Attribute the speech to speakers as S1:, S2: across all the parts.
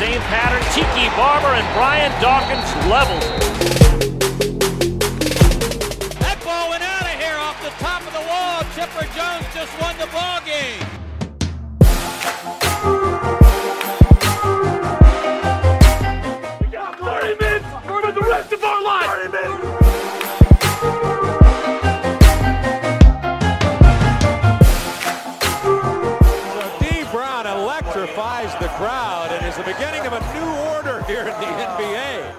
S1: same pattern. Tiki Barber and Brian Dawkins levels.
S2: Crowd and is the beginning of a new order here in the NBA.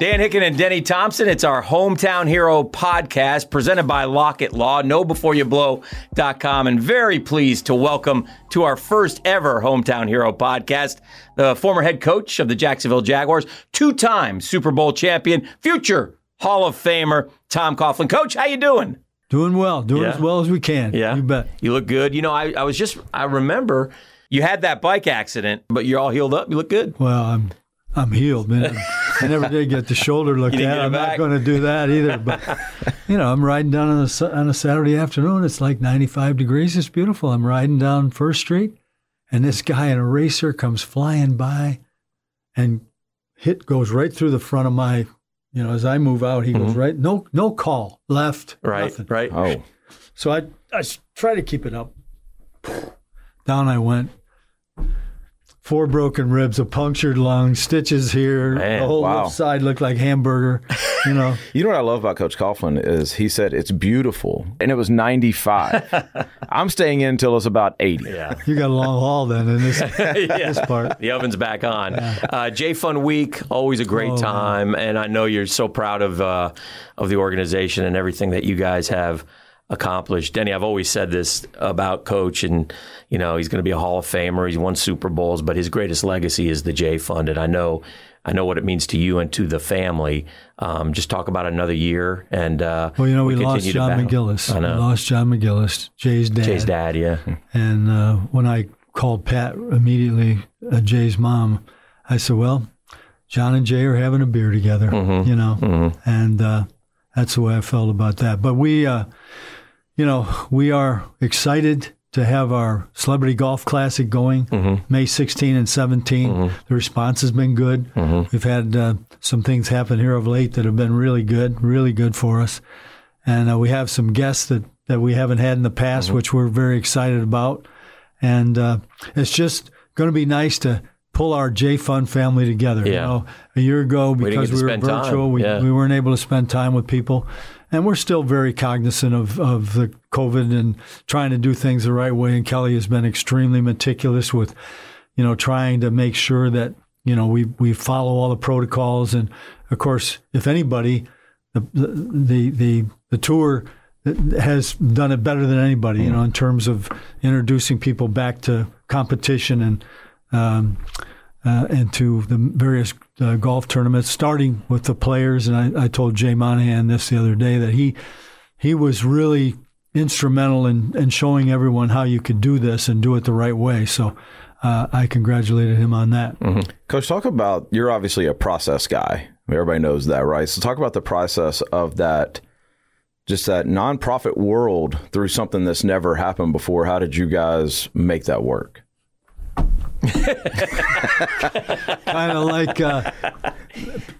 S3: Dan Hicken and Denny Thompson. It's our Hometown Hero podcast presented by Lockett Law, knowbeforeyouBlow.com, and very pleased to welcome to our first ever Hometown Hero podcast the former head coach of the Jacksonville Jaguars, two time Super Bowl champion, future Hall of Famer, Tom Coughlin. Coach, how you doing?
S4: Doing well, doing
S3: Yeah.
S4: as well as we can.
S3: Yeah.
S4: you bet.
S3: You look good. You know, I, I was just, I remember you had that bike accident, but you're all healed up. You look good.
S4: Well, I'm I'm healed, man. I never did get the shoulder looked at. I'm
S3: back?
S4: not going to do that either. But you know, I'm riding down on a on a Saturday afternoon. It's like 95 degrees. It's beautiful. I'm riding down First Street, and this guy in a racer comes flying by, and hit goes right through the front of my. You know, as I move out, he goes right. No, no call left.
S3: Mm-hmm. Right,
S4: nothing.
S3: right.
S5: Oh,
S4: So I I try to keep it up. Down I went. Four broken ribs, a punctured lung, stitches here.
S3: Man,
S4: the whole
S5: wow.
S4: left side looked like hamburger. You know,
S5: you know what I love about Coach Coughlin is he said it's beautiful, and it was 95. I'm staying in until it's about 80.
S3: Yeah.
S4: you got a long haul then in this, this part.
S3: The oven's back on. Uh, J Fund Week, always a great
S4: Oh, man.
S3: time, and I know you're so proud of uh, of the organization and everything that you guys have accomplished. Denny, I've always said this about Coach, and you know he's going to be a Hall of Famer. He's won Super Bowls, but his greatest legacy is the J Fund, and I know. I know what it means to you and to the family. Um, just talk about another year, and uh,
S4: Well, you know, we, lost John. McGillis.
S3: I know.
S4: We lost John McGillis, Jay's dad.
S3: Jay's dad, yeah.
S4: And uh, when I called Pat immediately, uh, Jay's mom, I said, "Well, John and Jay are having a beer together,
S3: Mm-hmm.
S4: you know," and uh, that's the way I felt about that. But we, uh, you know, we are excited to have our Celebrity Golf Classic going
S3: Mm-hmm.
S4: May 16 and 17. The response has been good.
S3: Mm-hmm.
S4: We've had uh, some things happen here of late that have been really good, really good for us. And uh, we have some guests that, that we haven't had in the past,
S3: Mm-hmm.
S4: which we're very excited about. And uh, it's just going to be nice to pull our J Fund family together. You
S3: Yeah.
S4: know, a year ago, because
S3: to
S4: we were
S3: time.
S4: virtual, we,
S3: Yeah.
S4: we weren't able to spend time with people. And we're still very cognizant of, of the COVID and trying to do things the right way. And Kelly has been extremely meticulous with, you know, trying to make sure that, you know, we, we follow all the protocols. And of course, if anybody, the, the, the, the tour has done it better than anybody, you know, in terms of introducing people back to competition and, um, uh, and to the various uh, golf tournaments, starting with the players. And I, I told Jay Monahan this the other day that he he was really instrumental in, in showing everyone how you could do this and do it the right way. So uh, I congratulated him on that.
S5: Coach, talk about you're obviously a process guy. Everybody knows that, right? So talk about the process of that, just that nonprofit world through something that's never happened before. How did you guys make that work?
S4: kind of like uh,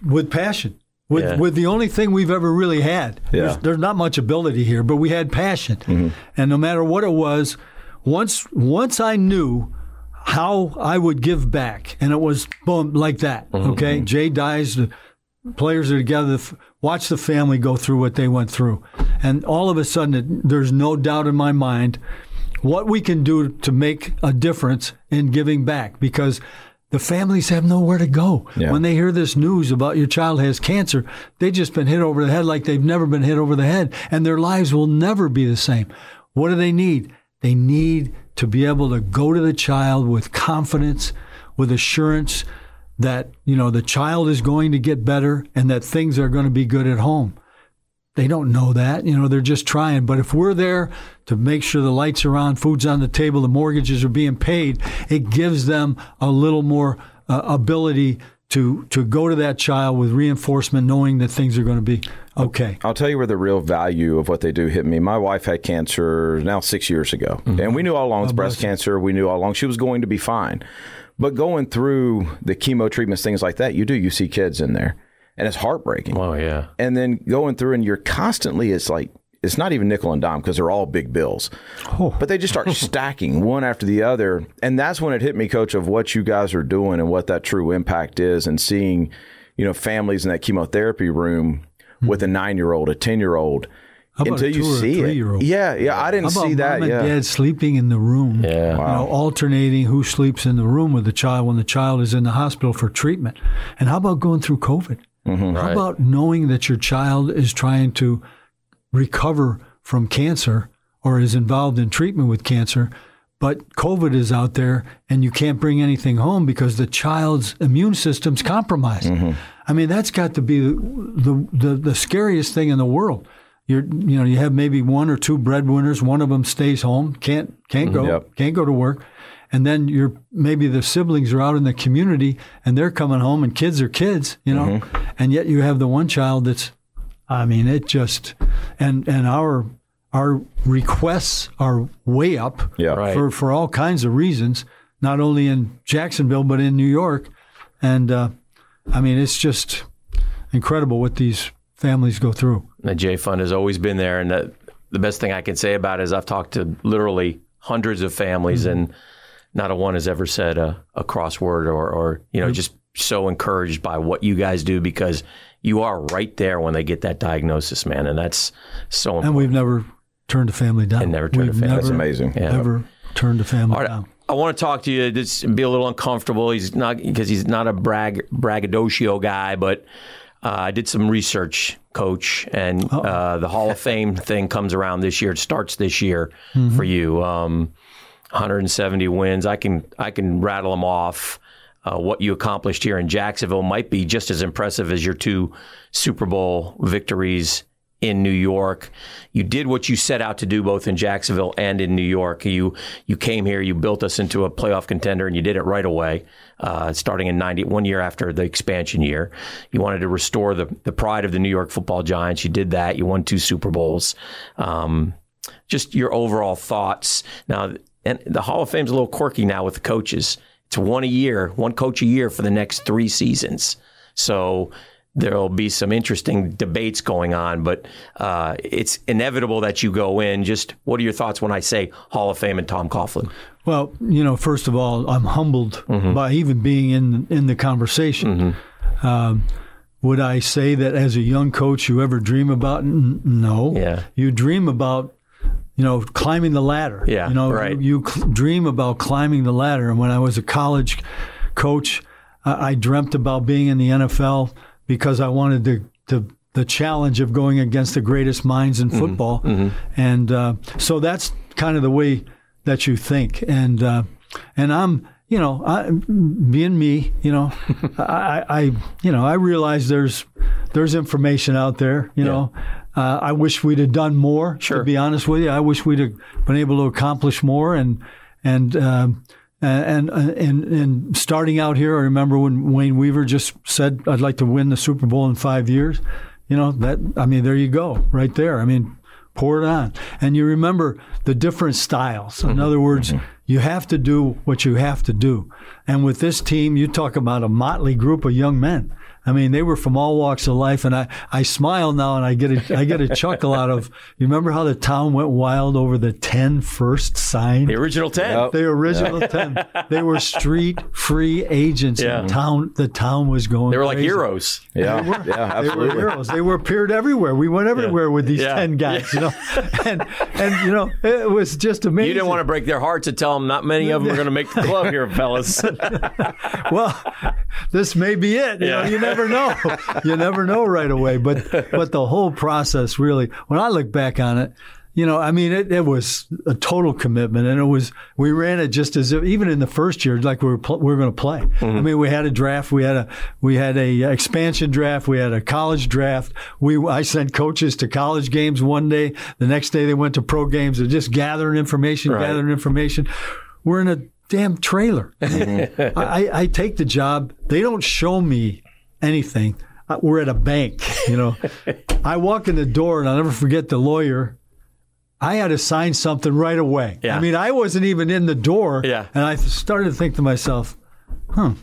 S4: with passion. With,
S3: Yeah.
S4: with the only thing we've ever really had.
S5: Yeah.
S4: There's, there's not much ability here, but we had passion. Mm-hmm. And no matter what it was, once once I knew how I would give back, and it was boom like that. Mm-hmm. Okay, mm-hmm. Jay dies, the players are together. Watch the family go through what they went through, and all of a sudden, it, there's no doubt in my mind what we can do to make a difference in giving back because the families have nowhere to go.
S5: Yeah.
S4: When they hear this news about your child has cancer, they've just been hit over the head like they've never been hit over the head, and their lives will never be the same. What do they need? They need to be able to go to the child with confidence, with assurance that, you know, the child is going to get better and that things are going to be good at home they don't know that. You know, they're just trying. But if we're there to make sure the lights are on, food's on the table, the mortgages are being paid, it gives them a little more uh, ability to to go to that child with reinforcement, knowing that things are going to be okay.
S5: I'll tell you where the real value of what they do hit me. My wife had cancer now six years ago, and we knew all along it's breast cancer. We knew all along she was going to be fine. But going through the chemo treatments, things like that, you do you see kids in there, and it's heartbreaking.
S3: Oh yeah.
S5: And then going through, and you're constantly it's like it's not even nickel and dime because they're all big bills. Oh. But they just start stacking one after the other. And that's when it hit me, coach, of what you guys are doing and what that true impact is and seeing, you know, families in that chemotherapy room with a hmm. nine year old, a 10 year old. Until you see it. Yeah, yeah. I didn't see that.
S4: mom
S5: Yeah.
S4: dad sleeping in the room?
S3: Yeah.
S4: You know, alternating who sleeps in the room with the child when the child is in the hospital for treatment. And how about going through COVID?
S5: Mm-hmm.
S4: How
S3: Right.
S4: about knowing that your child is trying to recover from cancer or is involved in treatment with cancer, but COVID is out there and you can't bring anything home because the child's immune system's compromised.
S5: Mm-hmm.
S4: I mean, that's got to be the, the, the scariest thing in the world. You're, you know, you have maybe one or two breadwinners. One of them stays home, can't can't go,
S5: Yep.
S4: can't go to work, and then you're maybe the siblings are out in the community and they're coming home, and kids are kids, you know, and yet you have the one child that's, I mean, it just, and and our our requests are way up
S5: Yeah.
S3: Right.
S4: for for all kinds of reasons, not only in Jacksonville but in New York, and uh, I mean, it's just incredible what these families go through.
S3: The J Fund has always been there, and the, the best thing I can say about it is I've talked to literally hundreds of families, and not a one has ever said a, a crossword or, or you know just so encouraged by what you guys do because you are right there when they get that diagnosis, man, and that's so important.
S4: And we've never turned a family down.
S3: And never turned a
S4: We've
S3: family-
S4: never,
S5: That's amazing.
S3: Yeah.
S4: Ever turned a family
S3: All right,
S4: down.
S3: I want to talk to you. This be a little uncomfortable. He's not because he's not a brag braggadocio guy, but uh, I did some research, coach, and uh, the Hall of Fame thing comes around this year. It starts this year for you. Um, 170 wins. I can I can rattle them off. Uh, what you accomplished here in Jacksonville might be just as impressive as your two Super Bowl victories in New York. You did what you set out to do both in Jacksonville and in New York. You you came here, you built us into a playoff contender, and you did it right away. Uh, starting in 90, one year after the expansion year, you wanted to restore the the pride of the New York Football Giants. You did that. You won two Super Bowls. Um, just your overall thoughts now. And the Hall of Fame's a little quirky now with the coaches. It's one a year, one coach a year for the next three seasons. So there'll be some interesting debates going on, but uh, it's inevitable that you go in. Just what are your thoughts when I say Hall of Fame and Tom Coughlin?
S4: Well, you know, first of all, I'm humbled
S3: Mm-hmm.
S4: by even being in in the conversation. Um, would I say that as a young coach, you ever dream about? N- no.
S3: Yeah.
S4: You dream about, you know, climbing the ladder.
S3: Yeah,
S4: You know,
S3: right.
S4: you, you dream about climbing the ladder. And when I was a college coach, I I dreamt about being in the NFL because I wanted to, to the challenge of going against the greatest minds in football. And uh, so that's kind of the way that you think. And uh, and I'm, you know, I, being me, you know, I, I, you know, I realize there's there's information out there. You know, uh, I wish we'd have done more.
S3: Sure.
S4: To be honest with you, I wish we'd have been able to accomplish more. And and um, and and and starting out here, I remember when Wayne Weaver just said, "I'd like to win the Super Bowl in five years." You know that. I mean, there you go, right there. I mean, pour it on. And you remember the different styles. In mm-hmm. other words, mm-hmm. you have to do what you have to do. And with this team, you talk about a motley group of young men. I mean, they were from all walks of life, and I, I smile now and I get a I get a chuckle out of. You remember how the town went wild over the 10 first sign?
S3: The original 10. Yep.
S4: The original ten. They were street free agents.
S3: Yeah.
S4: And town. The town was going.
S3: They were like heroes.
S5: Yeah, yeah, absolutely.
S4: They were
S5: absolutely.
S4: heroes. They were appeared everywhere. We went everywhere with these
S3: Yeah.
S4: ten guys, you know, and and you know it was just amazing.
S3: You didn't want to break their hearts and tell them not many of them are going to make the club here, fellas.
S4: Well, this may be it. You know, you never know. You never know right away. But but the whole process really, when I look back on it. You know, I mean, it, it was a total commitment, and it was we ran it just as if even in the first year, like we were pl- we were going to play. Mm-hmm. I mean, we had a draft, we had a we had a uh, expansion draft, we had a college draft. We I sent coaches to college games one day, the next day they went to pro games. They're just gathering information,
S3: Right.
S4: gathering information. We're in a damn trailer. I, I, I take the job. They don't show me anything. Uh, We're at a bank, you know. I walk in the door, and I'll never forget the lawyer. I had to sign something right away.
S3: Yeah.
S4: I mean, I wasn't even in the door,
S3: Yeah.
S4: and I started to think to myself,
S3: Danny,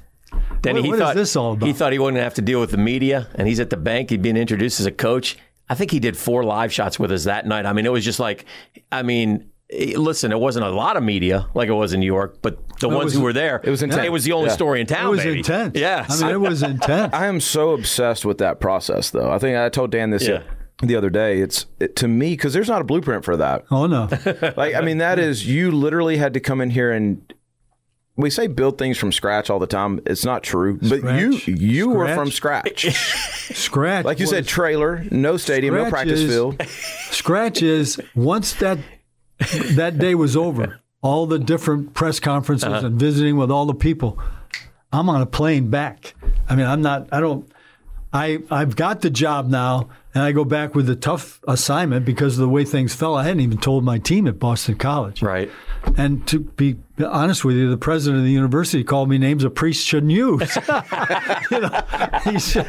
S4: What-
S3: he
S4: what is
S3: thought,
S4: this all about?
S3: He thought he wouldn't have to deal with the media, and he's at the bank. He'd been introduced as a coach. I think he did four live shots with us that night. I mean, it was just like, I mean, Eh, listen, it wasn't a lot of media like it was in New York, but the ones
S4: was-
S3: who were there,
S5: it was intense.
S3: It was the only
S5: Yeah.
S3: story in town.
S4: it was
S3: baby.
S4: intense.
S3: Yeah,
S4: I mean, it was intense.
S5: I am so obsessed with that process, though. I think I told Dan this
S3: Yeah.
S5: the other day. It's it, to me because there's not a blueprint for that.
S4: oh no,
S5: Like, I mean, that is you literally had to come in here and we say build things from scratch all the time. It's not true, but you
S4: Scratch.
S5: you were
S4: Scratch.
S5: from scratch.
S4: scratch.
S5: Like you
S4: was-
S5: said, trailer, no stadium, no practice
S4: is-
S5: field.
S4: Scratch is once that that day was over, all the different press conferences
S5: Uh-huh.
S4: and visiting with all the people. I'm on a plane back. I mean, I'm not. I don't. I I've got the job now, and I go back with a tough assignment because of the way things fell. I hadn't even told my team at Boston College.
S3: right.
S4: And to be honest with you, the president of the university called me names a priest shouldn't use. you know, he, should,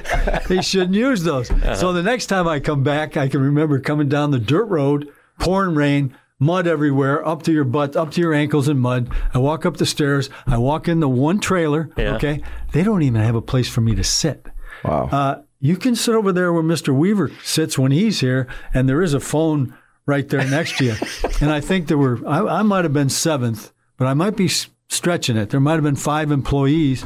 S4: he shouldn't use those. So the next time I come back, I can remember coming down the dirt road, pouring rain, mud everywhere, up to your butt, up to your ankles in mud. I walk up the stairs. I walk in the one trailer.
S3: Yeah.
S4: Okay, they don't even have a place for me to sit.
S5: Wow.
S4: Uh, you can sit over there where Mr. Weaver sits when he's here, and there is a phone right there next to you. and I think there were, I, I might have been seventh, but I might be s- stretching it. There might have been five employees.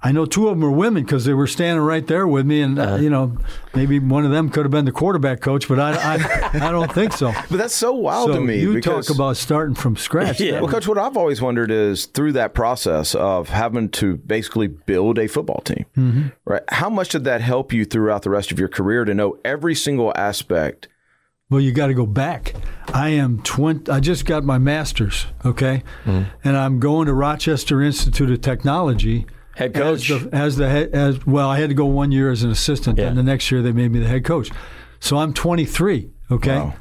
S4: I know two of them were women because they were standing right there with me, and uh, you know, maybe one of them could have been the quarterback coach, but I, I, I don't think so.
S5: but that's so wild
S4: so
S5: to me.
S4: you
S5: because,
S4: talk about starting from scratch.
S3: Yeah.
S4: That
S5: Well, coach, what I've always wondered is through that process of having to basically build a football team,
S4: Mm-hmm.
S5: right? How much did that help you throughout the rest of your career to know every single aspect?
S4: Well, you got to go back. I am 20. I just got my master's, okay, and I'm going to Rochester Institute of Technology.
S3: Head coach.
S4: As the, as the head, as well, I had to go one year as an assistant,
S3: Yeah.
S4: and the next year they made me the head coach. So I'm 23. Okay,
S5: Wow.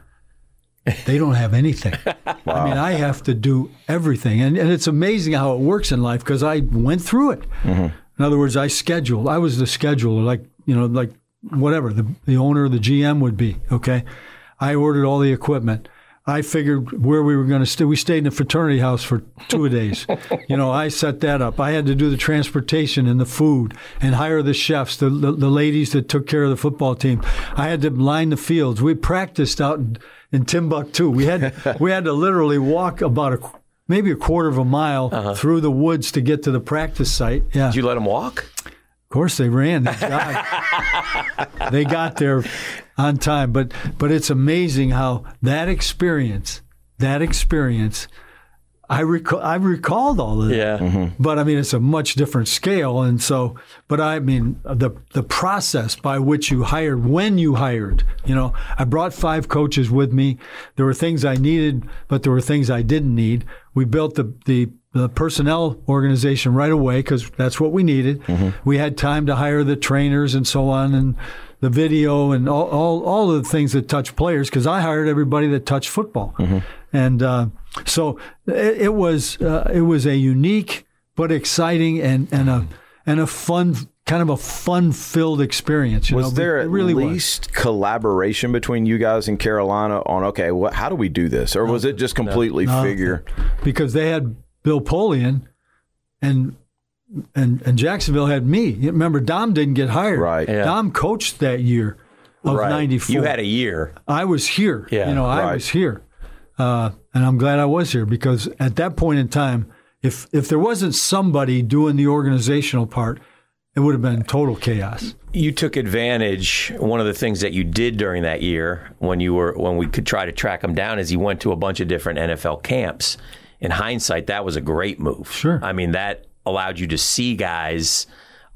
S4: they don't have anything. I mean, I have to do everything, and and it's amazing how it works in life because I went through it. Mm-hmm. In other words, I scheduled. I was the scheduler, like you know, like whatever the the owner, the GM would be. Okay, I ordered all the equipment. I figured where we were going to stay. We stayed in a fraternity house for two days. you know, I set that up. I had to do the transportation and the food and hire the chefs, the, the, the ladies that took care of the football team. I had to line the fields. We practiced out in, in Timbuktu. We had we had to literally walk about a maybe a quarter of a mile uh-huh. through the woods to get to the practice site. Yeah.
S3: Did you let them walk?
S4: Of course, they ran. They got, they got there on time, but but it's amazing how that experience, that experience, I recall. I recalled all of that.
S3: Yeah. Mm-hmm.
S4: But I mean, it's a much different scale, and so. But I mean, the the process by which you hired, when you hired, you know, I brought five coaches with me. There were things I needed, but there were things I didn't need. We built the the, the personnel organization right away because that's what we needed. We had time to hire the trainers and so on, and the video and all all, all of the things that touch players because I hired everybody that touched football, and uh, so it, it was uh, it was a unique but exciting and and a and a fun kind of a fun filled experience. You
S5: Was
S4: know?
S5: there at
S4: really was.
S5: least collaboration between you guys and Carolina on okay, what, how do we do this, or was it just completely
S4: Nothing.
S5: figure?
S4: because they had Bill Polian and and and Jacksonville had me. Remember, Dom didn't get hired.
S5: Right.
S3: Yeah.
S4: Dom coached that year of
S3: Right.
S4: '94.
S3: You had a year.
S4: I was here.
S3: Yeah,
S4: you know, I
S5: right.
S4: was here, uh, and I'm glad I was here because at that point in time, if if there wasn't somebody doing the organizational part, it would have been total chaos.
S3: you took advantage one of the things that you did during that year when you were when we could try to track him down is he went to a bunch of different NFL camps in hindsight that was a great move
S4: Sure.
S3: i mean that allowed you to see guys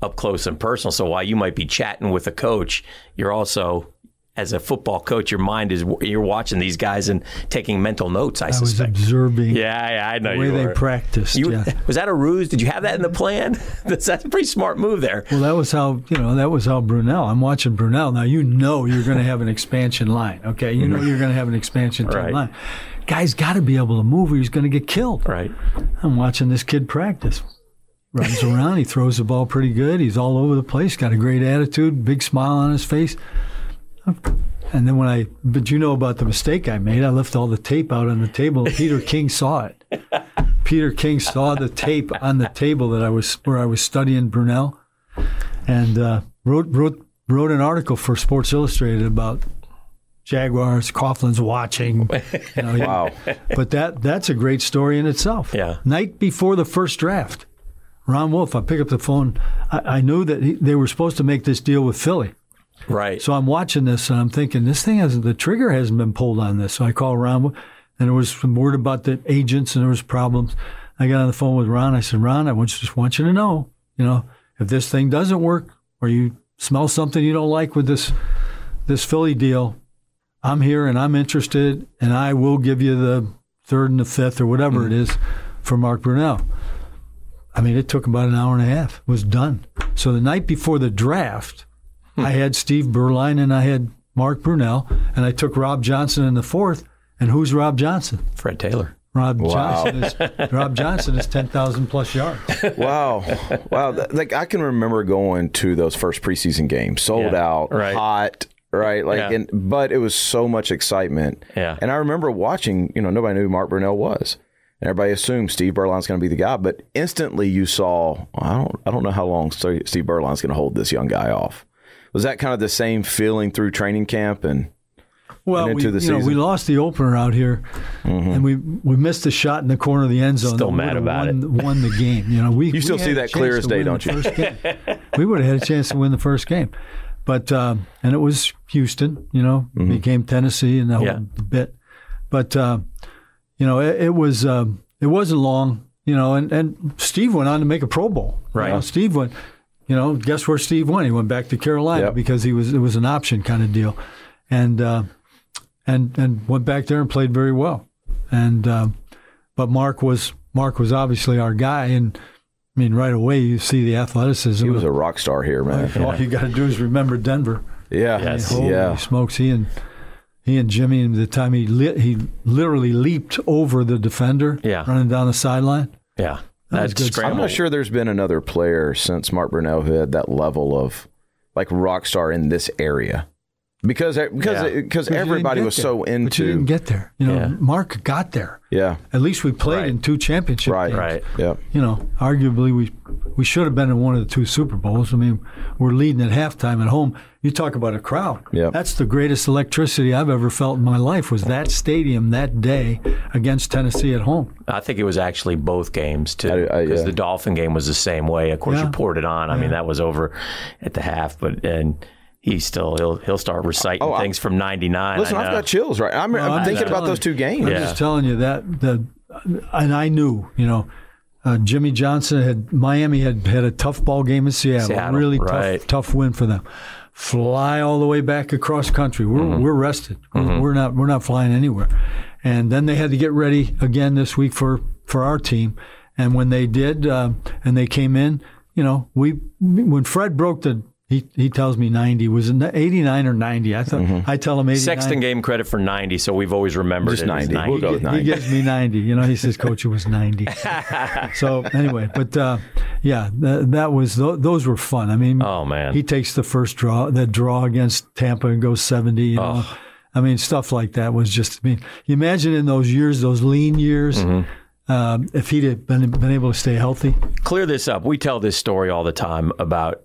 S3: up close and personal so while you might be chatting with a coach you're also as a football coach your mind is you're watching these guys and taking mental notes i,
S4: I was observing
S3: yeah, yeah i know
S4: the way they practiced.
S3: You-
S4: yeah.
S3: was that a ruse did you have that in the mm-hmm. plan that's, that's a pretty smart move there
S4: Well, that was how you know that was how Brunell. I'm watching Brunell now. You know you're going to have an expansion line. Okay, you know mm-hmm. you're going to have an expansion
S3: Right.
S4: line. Guy's got to be able to move or he's going to get killed.
S3: Right.
S4: I'm watching this kid practice. Runs around, he throws the ball pretty good. He's all over the place, got a great attitude, big smile on his face. And then when I, but you know about the mistake I made, I left all the tape out on the table. Peter King saw it. Peter King saw the tape on the table that I was where I was studying Brunell, and uh, wrote wrote wrote an article for Sports Illustrated about Jaguars. Coughlin's watching. You know,
S5: Wow.
S4: but that that's a great story in itself.
S3: Yeah.
S4: Night before the first draft, Ron Wolf. I pick up the phone. I, I knew that he, they were supposed to make this deal with Philly.
S3: Right.
S4: So I'm watching this and I'm thinking this thing hasn't the trigger hasn't been pulled on this. So I call Ron and there was some word about the agents and there was problems. I got on the phone with Ron. I said, Ron, I want- just want you to know, you know, if this thing doesn't work or you smell something you don't like with this this Philly deal, I'm here and I'm interested, and I will give you the third and the fifth or whatever it mm-hmm. is for Mark Brunell. I mean, it took about an hour and a half. It was done. So the night before the draft, hmm. I had Steve Beuerlein and I had Mark Brunell, and I took Rob Johnson in the fourth. And who's Rob Johnson?
S3: Fred Taylor.
S4: Rob
S5: Wow.
S4: Johnson is Rob Johnson is ten thousand plus yards.
S5: Wow, wow! Like I can remember going to those first preseason games, sold
S3: Yeah,
S5: out,
S3: right.
S5: hot, right? Like,
S3: Yeah.
S5: and but it was so much excitement.
S3: Yeah.
S5: And I remember watching. You know, nobody knew who Mark Brunell was, and everybody assumed Steve Beuerlein's going to be the guy. But instantly, you saw. I don't. I don't know how long Steve Steve Beuerlein's going to hold this young guy off. Was that kind of the same feeling through training camp and?
S4: Well, we,
S5: into the
S4: you know, we lost the opener out here, mm-hmm. and we we missed a shot in the corner of the end zone.
S3: Still
S4: that
S3: mad
S4: would've
S3: about
S4: won, Won the game. You know, we
S5: You still
S4: we
S5: see that clear as day, don't you?
S4: we would have had a chance to win the first game, but um, and it was Houston. You know,
S5: Mm-hmm.
S4: became Tennessee and that
S3: Yeah.
S4: whole bit. But uh, you know, it, it was um, it wasn't long. You know, and and Steve went on to make a Pro Bowl. You
S3: Right.
S4: know, Steve went. You know, guess where Steve went? He went back to Carolina
S5: Yep.
S4: because he was it was an option kind of deal, and uh, and and went back there and played very well. And um, but Mark was Mark was obviously our guy, and I mean right away you see the athleticism.
S5: He was a rock star here, man.
S4: All you got to do is remember Denver.
S5: Yeah,
S3: Yes.
S4: Holy
S5: yeah.
S4: smokes! He and he and Jimmy, and the time he li- he literally leaped over the defender,
S3: Yeah.
S4: running down the sideline.
S3: Yeah.
S4: That
S3: That's
S4: good stuff.
S5: I'm not sure there's been another player since Mark Brunell who had that level of like rock star in this area. Because because
S3: Yeah.
S5: because
S4: But
S5: everybody was
S4: there.
S5: so into.
S4: But you didn't get there. You know,
S3: Yeah.
S4: Mark got there.
S5: yeah
S4: At least we played
S3: Right.
S4: in two championship
S5: right
S4: games.
S3: Right.
S5: yeah
S4: you know, arguably we we should have been in one of the two Super Bowls. I mean, we're leading at halftime at home. You talk about a crowd.
S5: Yeah.
S4: That's the greatest electricity I've ever felt in my life was that stadium that day against Tennessee at home.
S3: I think it was actually both games too,
S5: I- I-
S3: because
S5: yeah.
S3: the Dolphin game was the same way. Of course,
S4: Yeah.
S3: you poured it on. I mean, that was over at the half, but and he still he'll he'll start reciting
S5: Oh, I-
S3: things from '99.
S5: listen
S3: I
S5: I've got chills right I'm, I'm
S4: I'm
S5: thinking
S4: just
S5: about those two games
S4: I'm
S3: Yeah.
S4: just telling you that the and I knew, you know, uh, Jimmy Johnson had Miami had had a tough ball game in Seattle,
S3: Seattle,
S4: really
S3: right.
S4: tough tough win for them. Fly all the way back across country. We're
S3: Mm-hmm.
S4: we're rested. We're, we're not we're not flying anywhere. And then they had to get ready again this week for for our team. And when they did, uh, and they came in, you know, we when Fred broke the. He, he tells me 90 was it 89 or 90 I thought I tell him 89
S3: Sexton gave him credit for 90, so we've always remembered
S5: Just
S3: it as
S5: 90. We'll go with
S4: he
S5: 90.
S4: gives me 90. You know, he says, Coach, it was 90. so, anyway, but uh, yeah, that, that was, th- those were fun. I mean,
S3: Oh man,
S4: he takes the first draw, that draw against Tampa and goes 70. You know, I mean, stuff like that was just, I mean, you imagine in those years, those lean years,
S3: Mm-hmm.
S4: um, if he'd have been, been able to stay healthy.
S3: clear this up. We tell this story all the time about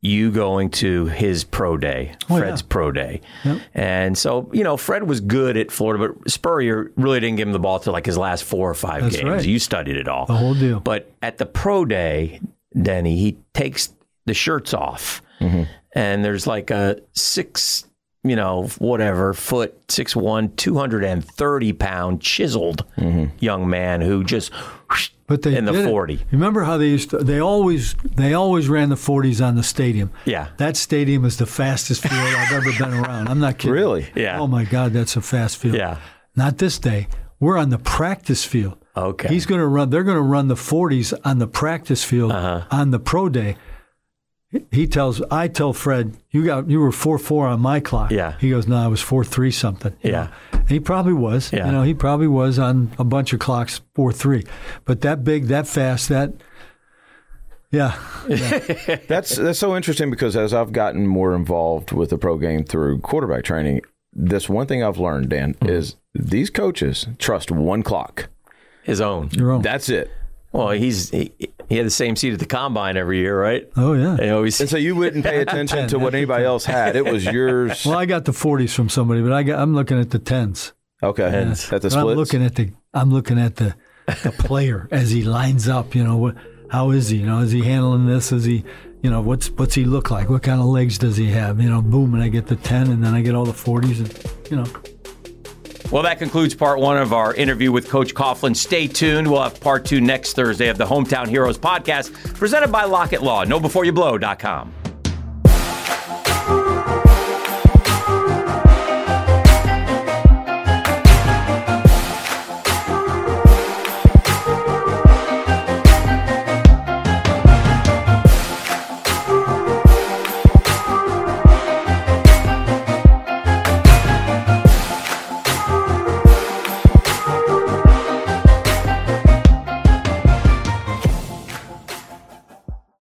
S3: you going to his pro day,
S4: Oh, yeah.
S3: Fred's pro day.
S4: Yep.
S3: And so, you know, Fred was good at Florida, but Spurrier really didn't give him the ball till like his last four or five
S4: That's
S3: games.
S4: right.
S3: You studied it all.
S4: The whole deal.
S3: But at the pro day, Denny, he takes the shirts off,
S4: Mm-hmm.
S3: and there's like a six, you know, whatever foot, six one, two hundred and thirty pound chiseled young man who just
S4: Mm-hmm. But they
S3: in the
S4: did it.
S3: forty.
S4: Remember how they used to? They always they always ran the forties on the stadium.
S3: Yeah.
S4: that stadium is the fastest field I've ever been around. I'm not kidding.
S5: Really?
S3: Yeah.
S4: Oh my God, that's a fast field.
S3: Yeah.
S4: Not this day. We're on the practice field.
S3: Okay.
S4: He's going to run. They're going to run the forties on the practice field
S3: Uh-huh.
S4: on the pro day. He tells I tell Fred, you got you were four four on my clock.
S3: Yeah.
S4: He goes, no, I was four three something.
S3: Yeah.
S4: And he probably was.
S3: Yeah.
S4: You know, he probably was on a bunch of clocks four three. But that big, that fast, that yeah.
S5: That's that's so interesting because as I've gotten more involved with the pro game through quarterback training, this one thing I've learned, Dan, mm-hmm. is these coaches trust one clock.
S3: His own.
S4: Your own.
S5: That's it.
S3: Well, he's he, he had the same seat at the combine every year, right?
S4: Oh yeah.
S3: They always
S5: And so you wouldn't pay attention to what anybody else had. It was yours.
S4: Well, I got the forties from somebody, but I got I'm looking at the tens.
S5: Okay. At the
S4: But I'm looking at the I'm looking at the the player as he lines up. You know, what, how is he? You know, is he handling this? Is he, you know, what's what's he look like? What kind of legs does he have? You know, boom, and I get the ten, and then I get all the forties, and you know,
S3: Well, that concludes part one of our interview with Coach Coughlin. Stay tuned. We'll have part two next Thursday of the Hometown Heroes podcast presented by Lockett Law. KnowBeforeYouBlow.com.